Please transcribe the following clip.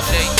update.